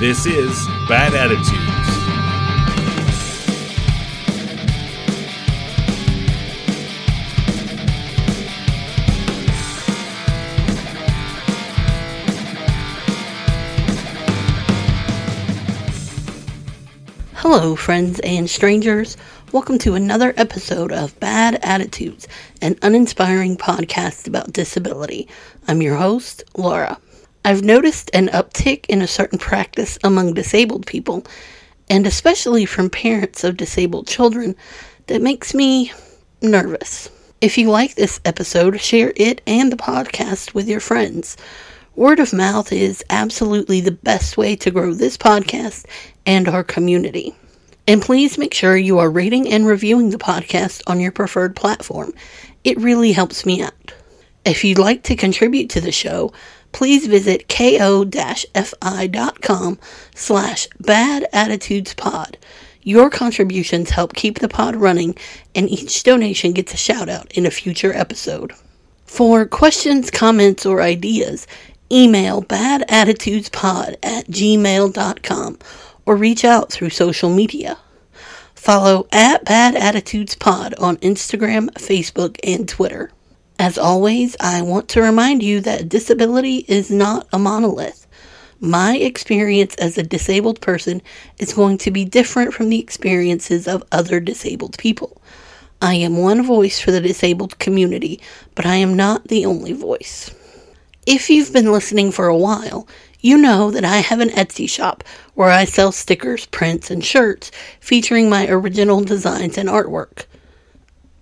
This is Bad Attitudes. Hello, friends and strangers. Welcome to another episode of Bad Attitudes, an uninspiring podcast about disability. I'm your host, Laura. I've noticed an uptick in a certain practice among disabled people, and especially from parents of disabled children, that makes me nervous. If you like this episode, share it and the podcast with your friends. Word of mouth is absolutely the best way to grow this podcast and our community. And please make sure you are rating and reviewing the podcast on your preferred platform. It really helps me out. If you'd like to contribute to the show, please visit ko-fi.com slash badattitudespod. Your contributions help keep the pod running, and each donation gets a shout out in a future episode. For questions, comments, or ideas, email badattitudespod at gmail.com or reach out through social media. Follow at Bad Attitudes Pod on Instagram, Facebook, and Twitter. As always, I want to remind you that disability is not a monolith. My experience as a disabled person is going to be different from the experiences of other disabled people. I am one voice for the disabled community, but I am not the only voice. If you've been listening for a while, you know that I have an Etsy shop where I sell stickers, prints, and shirts featuring my original designs and artwork.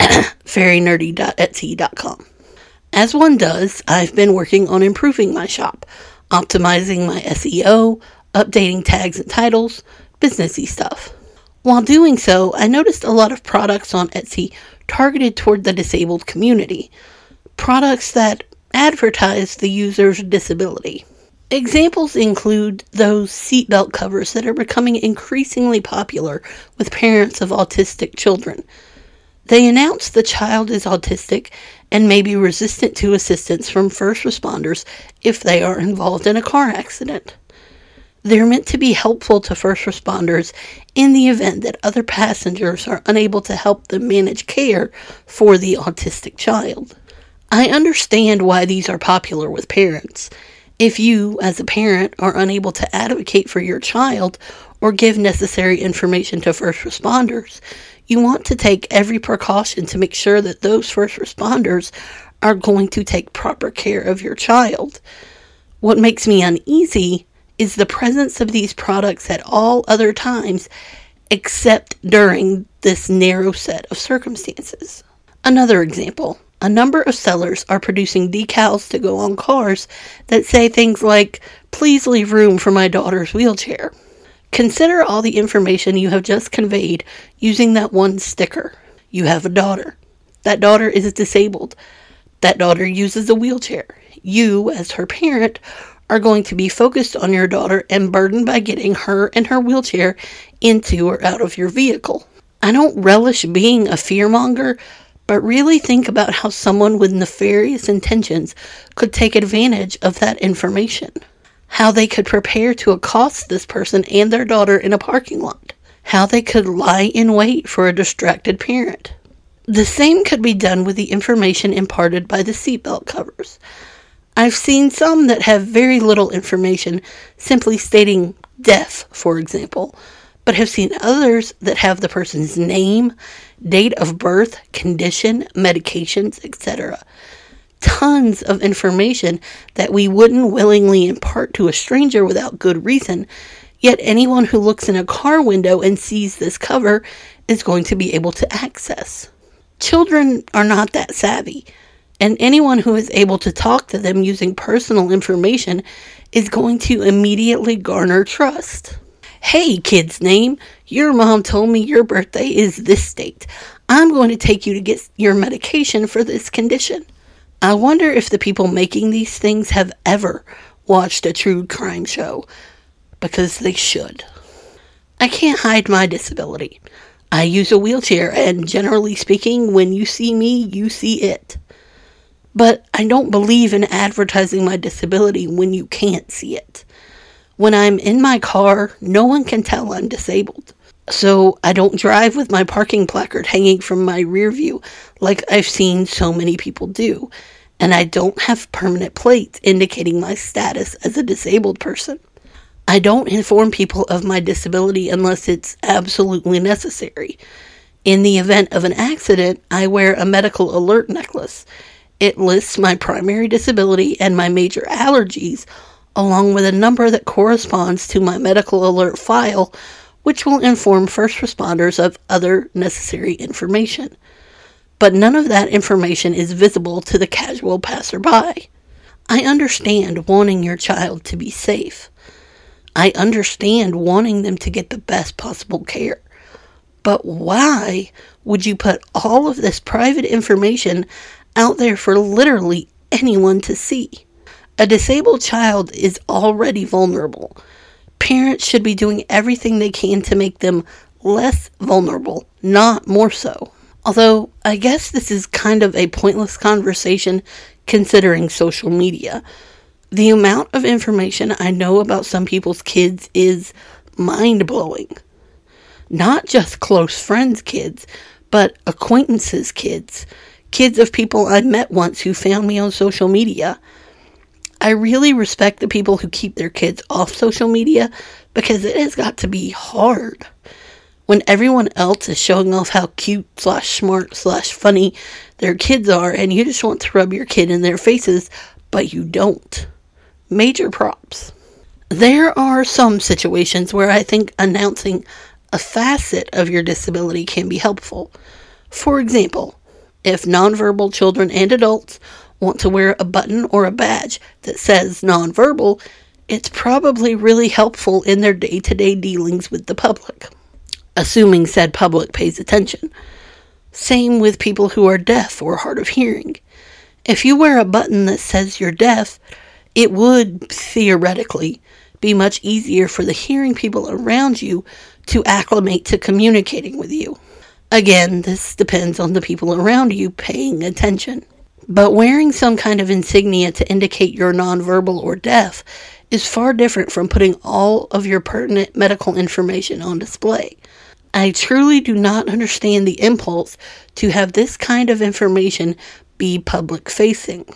fairynerdy.etsy.com. As one does, I've been working on improving my shop, optimizing my SEO, updating tags and titles, businessy stuff. While doing so, I noticed a lot of products on Etsy targeted toward the disabled community. Products that advertise the user's disability. Examples include those seatbelt covers that are becoming increasingly popular with parents of autistic children. They announce the child is autistic and may be resistant to assistance from first responders if they are involved in a car accident. They're meant to be helpful to first responders in the event that other passengers are unable to help them manage care for the autistic child. I understand why these are popular with parents. If you, as a parent, are unable to advocate for your child or give necessary information to first responders, you want to take every precaution to make sure that those first responders are going to take proper care of your child. What makes me uneasy is the presence of these products at all other times except during this narrow set of circumstances. Another example a number of sellers are producing decals to go on cars that say things like, Please leave room for my daughter's wheelchair. Consider all the information you have just conveyed using that one sticker. You have a daughter. That daughter is disabled. That daughter uses a wheelchair. You, as her parent, are going to be focused on your daughter and burdened by getting her and her wheelchair into or out of your vehicle. I don't relish being a fearmonger, but really think about how someone with nefarious intentions could take advantage of that information. How they could prepare to accost this person and their daughter in a parking lot. How they could lie in wait for a distracted parent. The same could be done with the information imparted by the seatbelt covers. I've seen some that have very little information, simply stating death, for example, but have seen others that have the person's name, date of birth, condition, medications, etc. Tons of information that we wouldn't willingly impart to a stranger without good reason, yet anyone who looks in a car window and sees this cover is going to be able to access. Children are not that savvy, and anyone who is able to talk to them using personal information is going to immediately garner trust. Hey, kid's name, your mom told me your birthday is this date. I'm going to take you to get your medication for this condition. I wonder if the people making these things have ever watched a true crime show, because they should. I can't hide my disability. I use a wheelchair, and generally speaking, when you see me, you see it. But I don't believe in advertising my disability when you can't see it. When I'm in my car, no one can tell I'm disabled. So I don't drive with my parking placard hanging from my rear view like I've seen so many people do. And I don't have permanent plates indicating my status as a disabled person. I don't inform people of my disability unless it's absolutely necessary. In the event of an accident, I wear a medical alert necklace. It lists my primary disability and my major allergies, along with a number that corresponds to my medical alert file, which will inform first responders of other necessary information. But none of that information is visible to the casual passerby. I understand wanting your child to be safe. I understand wanting them to get the best possible care. But why would you put all of this private information out there for literally anyone to see? A disabled child is already vulnerable. Parents should be doing everything they can to make them less vulnerable, not more so. Although, I guess this is kind of a pointless conversation considering social media. The amount of information I know about some people's kids is mind blowing. Not just close friends' kids, but acquaintances' kids, kids of people I met once who found me on social media. I really respect the people who keep their kids off social media because it has got to be hard. When everyone else is showing off how cute slash smart slash funny their kids are, and you just want to rub your kid in their faces, but you don't major props. There are some situations where I think announcing a facet of your disability can be helpful. For example, if nonverbal children and adults want to wear a button or a badge that says nonverbal, it's probably really helpful in their day to day dealings with the public, assuming said public pays attention. Same with people who are deaf or hard of hearing. If you wear a button that says you're deaf, it would theoretically be much easier for the hearing people around you to acclimate to communicating with you. Again, this depends on the people around you paying attention. But wearing some kind of insignia to indicate you're nonverbal or deaf is far different from putting all of your pertinent medical information on display. I truly do not understand the impulse to have this kind of information be public facing.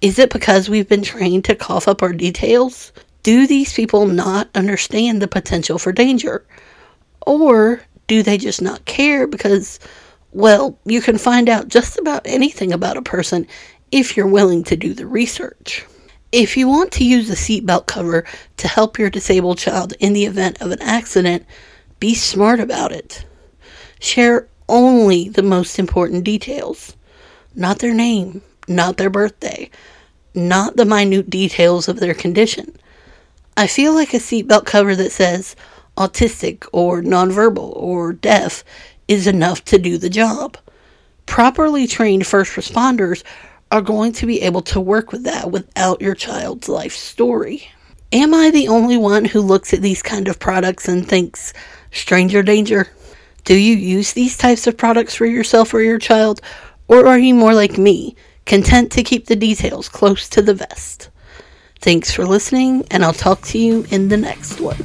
Is it because we've been trained to cough up our details? Do these people not understand the potential for danger? Or do they just not care because, well, you can find out just about anything about a person if you're willing to do the research? If you want to use a seatbelt cover to help your disabled child in the event of an accident, be smart about it. Share only the most important details, not their name, not their birthday, not the minute details of their condition. I feel like a seatbelt cover that says autistic or nonverbal or deaf is enough to do the job. Properly trained first responders are going to be able to work with that without your child's life story. Am I the only one who looks at these kind of products and thinks stranger danger? Do you use these types of products for yourself or your child? Or are you more like me, content to keep the details close to the vest. Thanks for listening, and I'll talk to you in the next one.